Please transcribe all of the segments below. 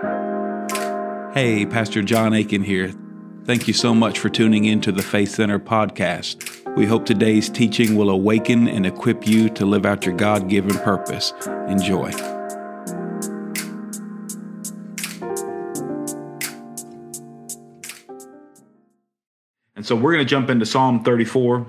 Hey, Pastor John Aiken here. Thank you so much for tuning in to the Faith Center podcast. We hope today's teaching will awaken and equip you to live out your God given purpose. Enjoy. And so we're going to jump into Psalm 34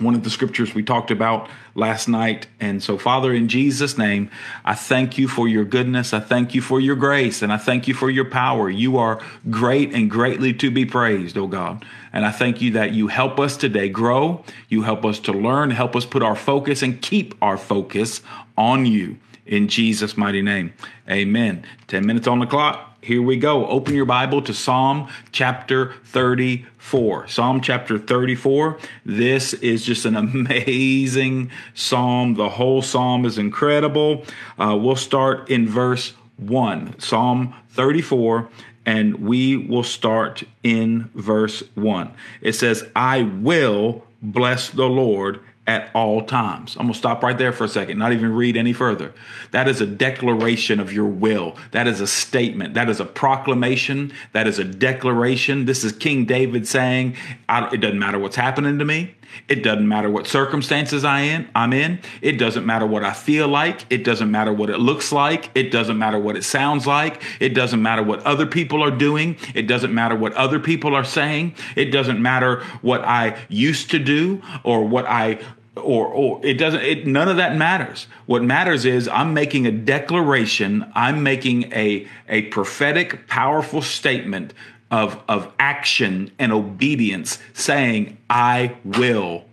one of the scriptures we talked about last night. And so, Father, in Jesus' name, I thank you for your goodness. I thank you for your grace, and I thank you for your power. You are great and greatly to be praised, oh God. And I thank you that you help us today grow. You help us to learn, help us put our focus and keep our focus on you. In Jesus' mighty name, amen. 10 minutes on the clock. Here we go. Open your Bible to Psalm chapter 34. Psalm chapter 34. This is just an amazing psalm. The whole psalm is incredible. Uh, we'll start in verse 1. Psalm 34 and we will start in verse 1. It says, I will bless the Lord at all times. I'm going to stop right there for a second, not even read any further. That is a declaration of your will. That is a statement. That is a proclamation. That is a declaration. This is King David saying, It doesn't matter what's happening to me. It doesn't matter what circumstances I in, I'm in. It doesn't matter what I feel like. It doesn't matter what it looks like. It doesn't matter what it sounds like. It doesn't matter what other people are doing. It doesn't matter what other people are saying. It doesn't matter what I used to do or what I or or it doesn't it none of that matters. What matters is i'm making a declaration. I'm making a a prophetic powerful statement of of action and obedience saying i will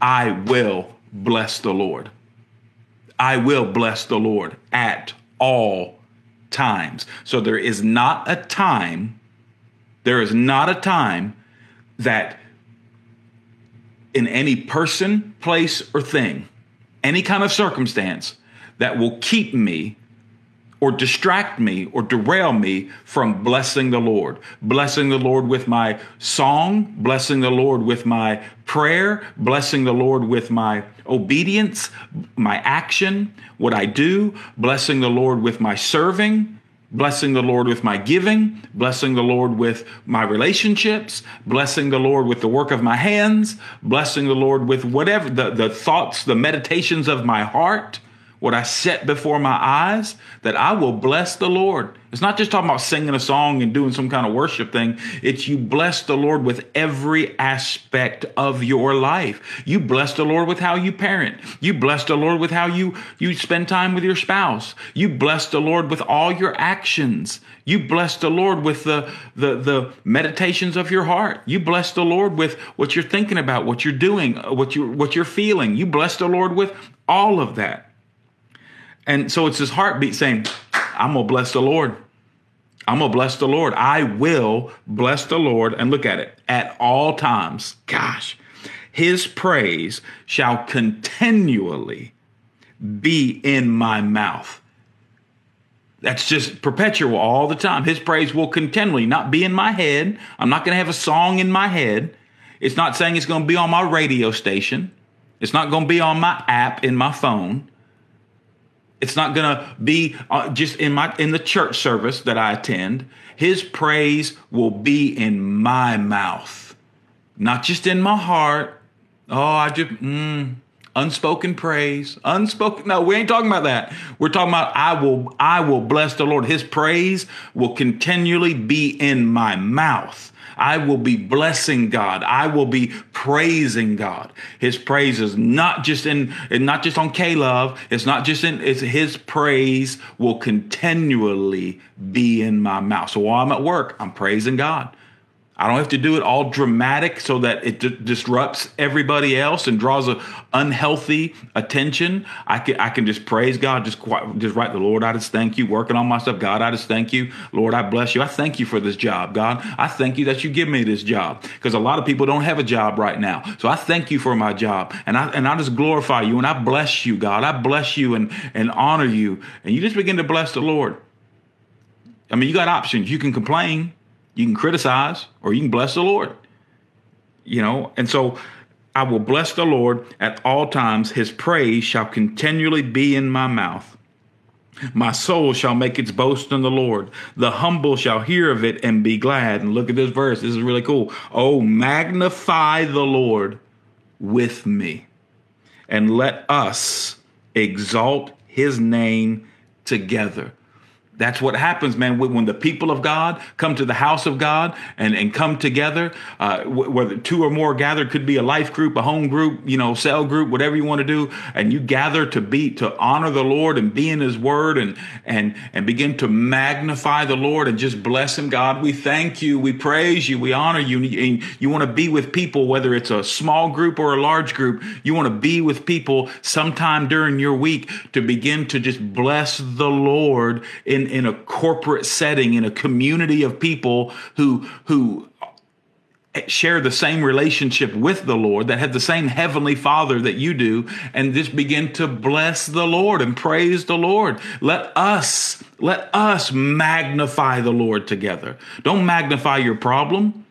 i will bless the lord. I will bless the lord at all times. So there is not a time there is not a time that in any person, place, or thing, any kind of circumstance that will keep me or distract me or derail me from blessing the Lord. Blessing the Lord with my song, blessing the Lord with my prayer, blessing the Lord with my obedience, my action, what I do, blessing the Lord with my serving, blessing the Lord with my giving, blessing the Lord with my relationships, blessing the Lord with the work of my hands, blessing the Lord with whatever the, the thoughts, the meditations of my heart, what I set before my eyes, that I will bless the Lord. It's not just talking about singing a song and doing some kind of worship thing. It's you bless the Lord with every aspect of your life. You bless the Lord with how you parent. You bless the Lord with how you, you spend time with your spouse. You bless the Lord with all your actions. You bless the Lord with the, the, the meditations of your heart. You bless the Lord with what you're thinking about, what you're doing, uh, what you what you're feeling. You bless the Lord with all of that. And so it's his heartbeat saying, I'm going to bless the Lord. I'm going to bless the Lord. I will bless the Lord. And look at it at all times. Gosh, his praise shall continually be in my mouth. That's just perpetual all the time. His praise will continually not be in my head. I'm not going to have a song in my head. It's not saying it's going to be on my radio station. It's not going to be on my app in my phone. It's not going to be uh, just in my in the church service that I attend. His praise will be in my mouth, not just in my heart. Oh, I just mm, unspoken praise, unspoken. No, we ain't talking about that. We're talking about I will I will bless the Lord. His praise will continually be in my mouth. I will be blessing God. I will be praising God. His praise is not just in, not just on Love. It's not just in, it's His praise will continually be in my mouth. So while I'm at work, I'm praising God. I don't have to do it all dramatic so that it d- disrupts everybody else and draws a unhealthy attention. I can I can just praise God, just quite, just write the Lord. I just thank you, working on myself. God, I just thank you, Lord. I bless you. I thank you for this job, God. I thank you that you give me this job because a lot of people don't have a job right now. So I thank you for my job, and I and I just glorify you and I bless you, God. I bless you and and honor you, and you just begin to bless the Lord. I mean, you got options. You can complain you can criticize or you can bless the Lord. You know, and so I will bless the Lord at all times. His praise shall continually be in my mouth. My soul shall make its boast in the Lord. The humble shall hear of it and be glad. And look at this verse. This is really cool. Oh, magnify the Lord with me and let us exalt his name together. That's what happens, man. When the people of God come to the house of God and, and come together, uh, whether two or more gathered, could be a life group, a home group, you know, cell group, whatever you want to do, and you gather to be to honor the Lord and be in His Word and and and begin to magnify the Lord and just bless Him. God, we thank you, we praise you, we honor you. And you want to be with people, whether it's a small group or a large group. You want to be with people sometime during your week to begin to just bless the Lord in in, a corporate setting, in a community of people who, who share the same relationship with the Lord, that have the same heavenly Father that you do, and just begin to bless the Lord and praise the Lord. Let us, let us magnify the Lord together. Don't magnify your problem.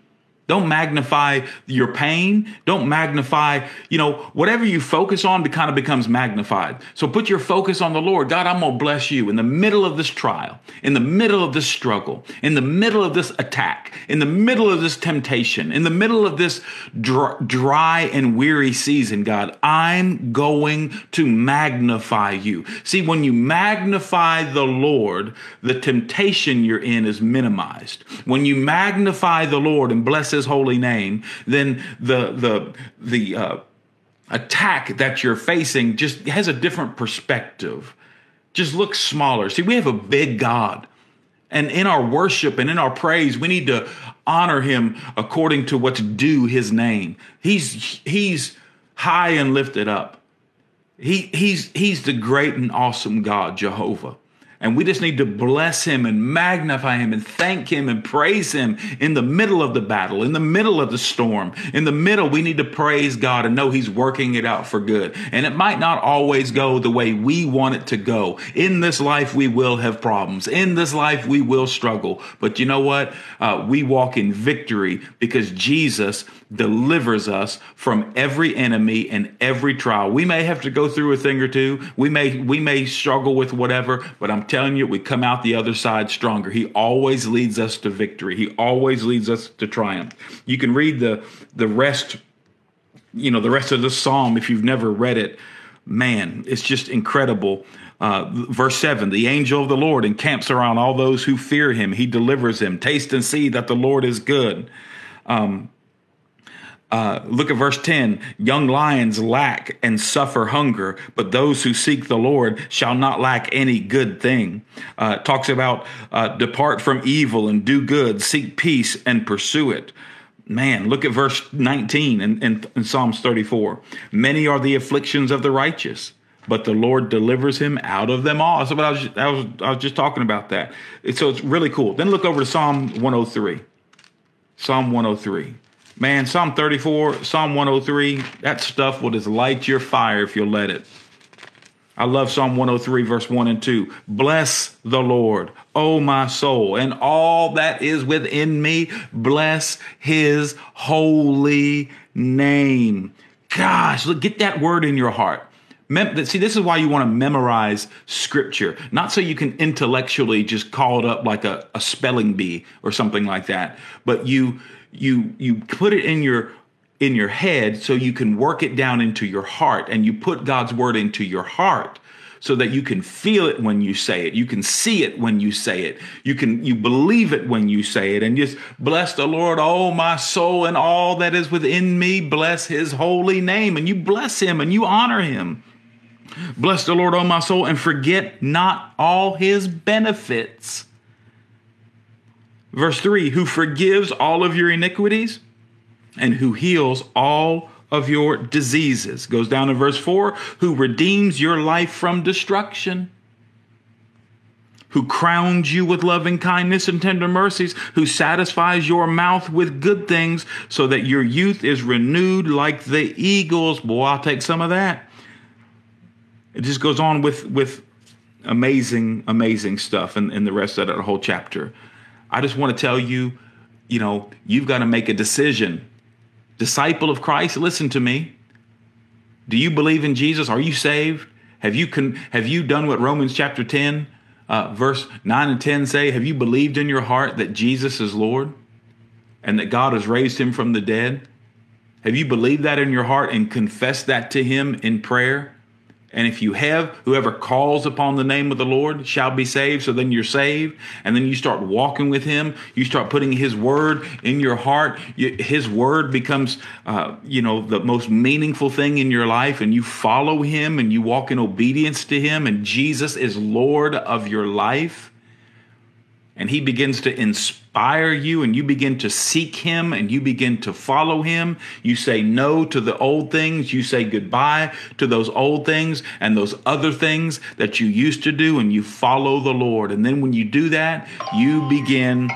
Don't magnify your pain. Don't magnify, you know, whatever you focus on kind of becomes magnified. So put your focus on the Lord. God, I'm going to bless you in the middle of this trial, in the middle of this struggle, in the middle of this attack, in the middle of this temptation, in the middle of this dry and weary season, God, I'm going to magnify you. See, when you magnify the Lord, the temptation you're in is minimized. When you magnify the Lord and bless his his holy name, then the the the uh, attack that you're facing just has a different perspective. Just looks smaller. See, we have a big God. And in our worship and in our praise, we need to honor him according to what's due his name. He's he's high and lifted up. He he's he's the great and awesome God, Jehovah. And we just need to bless him and magnify him and thank him and praise him in the middle of the battle, in the middle of the storm. In the middle, we need to praise God and know he's working it out for good. And it might not always go the way we want it to go. In this life, we will have problems. In this life, we will struggle. But you know what? Uh, we walk in victory because Jesus delivers us from every enemy and every trial. We may have to go through a thing or two. We may we may struggle with whatever, but I'm telling you, we come out the other side stronger. He always leads us to victory. He always leads us to triumph. You can read the the rest, you know, the rest of the psalm if you've never read it. Man, it's just incredible. Uh, verse 7 The angel of the Lord encamps around all those who fear him. He delivers them. Taste and see that the Lord is good. Um, uh, look at verse 10 young lions lack and suffer hunger but those who seek the lord shall not lack any good thing uh, talks about uh, depart from evil and do good seek peace and pursue it man look at verse 19 in, in, in psalms 34 many are the afflictions of the righteous but the Lord delivers him out of them all. So, I was, I was, I was just talking about that. So it's really cool. Then look over to Psalm 103. Psalm 103. Man, Psalm 34, Psalm 103, that stuff will just light your fire if you'll let it. I love Psalm 103, verse 1 and 2. Bless the Lord, O my soul, and all that is within me. Bless his holy name. Gosh, look, get that word in your heart. Mem- See, this is why you want to memorize scripture, not so you can intellectually just call it up like a, a spelling bee or something like that, but you you you put it in your in your head so you can work it down into your heart and you put God's word into your heart so that you can feel it when you say it. You can see it when you say it. You can you believe it when you say it and just bless the lord oh my soul and all that is within me. Bless his holy name and you bless him and you honor him. Bless the lord oh my soul and forget not all his benefits Verse 3 Who forgives all of your iniquities and who heals all of your diseases. Goes down to verse 4 Who redeems your life from destruction. Who crowns you with loving kindness and tender mercies, who satisfies your mouth with good things, so that your youth is renewed like the eagles. Boy, I'll take some of that. It just goes on with, with amazing, amazing stuff in, in the rest of that whole chapter. I just want to tell you, you know, you've got to make a decision. Disciple of Christ, listen to me. Do you believe in Jesus? Are you saved? Have you con- have you done what Romans chapter 10 uh, verse 9 and 10 say? Have you believed in your heart that Jesus is Lord and that God has raised him from the dead? Have you believed that in your heart and confessed that to him in prayer? And if you have, whoever calls upon the name of the Lord shall be saved. So then you're saved. And then you start walking with Him. You start putting His word in your heart. His word becomes, uh, you know, the most meaningful thing in your life. And you follow Him and you walk in obedience to Him. And Jesus is Lord of your life and he begins to inspire you and you begin to seek him and you begin to follow him. You say no to the old things. You say goodbye to those old things and those other things that you used to do and you follow the lord. And then when you do that you begin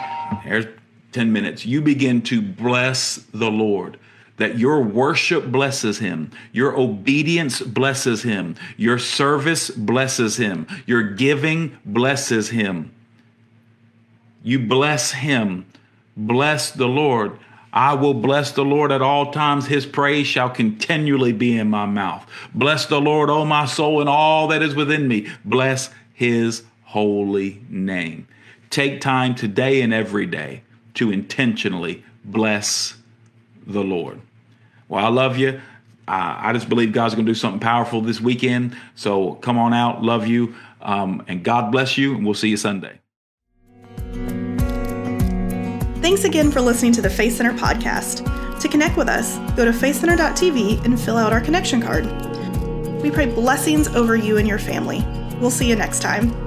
there's 10 minutes you begin to bless the lord. That your worship blesses him, your obedience blesses him, your service blesses him, your giving blesses him. You bless him. Bless the Lord. I will bless the Lord at all times. His praise shall continually be in my mouth. Bless the Lord, O my soul, and all that is within me. Bless his holy name. Take time today and every day to intentionally bless the Lord. Well, I love you. I just believe God's going to do something powerful this weekend. So come on out. Love you. Um, and God bless you. And we'll see you Sunday. Thanks again for listening to the Faith Center podcast. To connect with us, go to faithcenter.tv and fill out our connection card. We pray blessings over you and your family. We'll see you next time.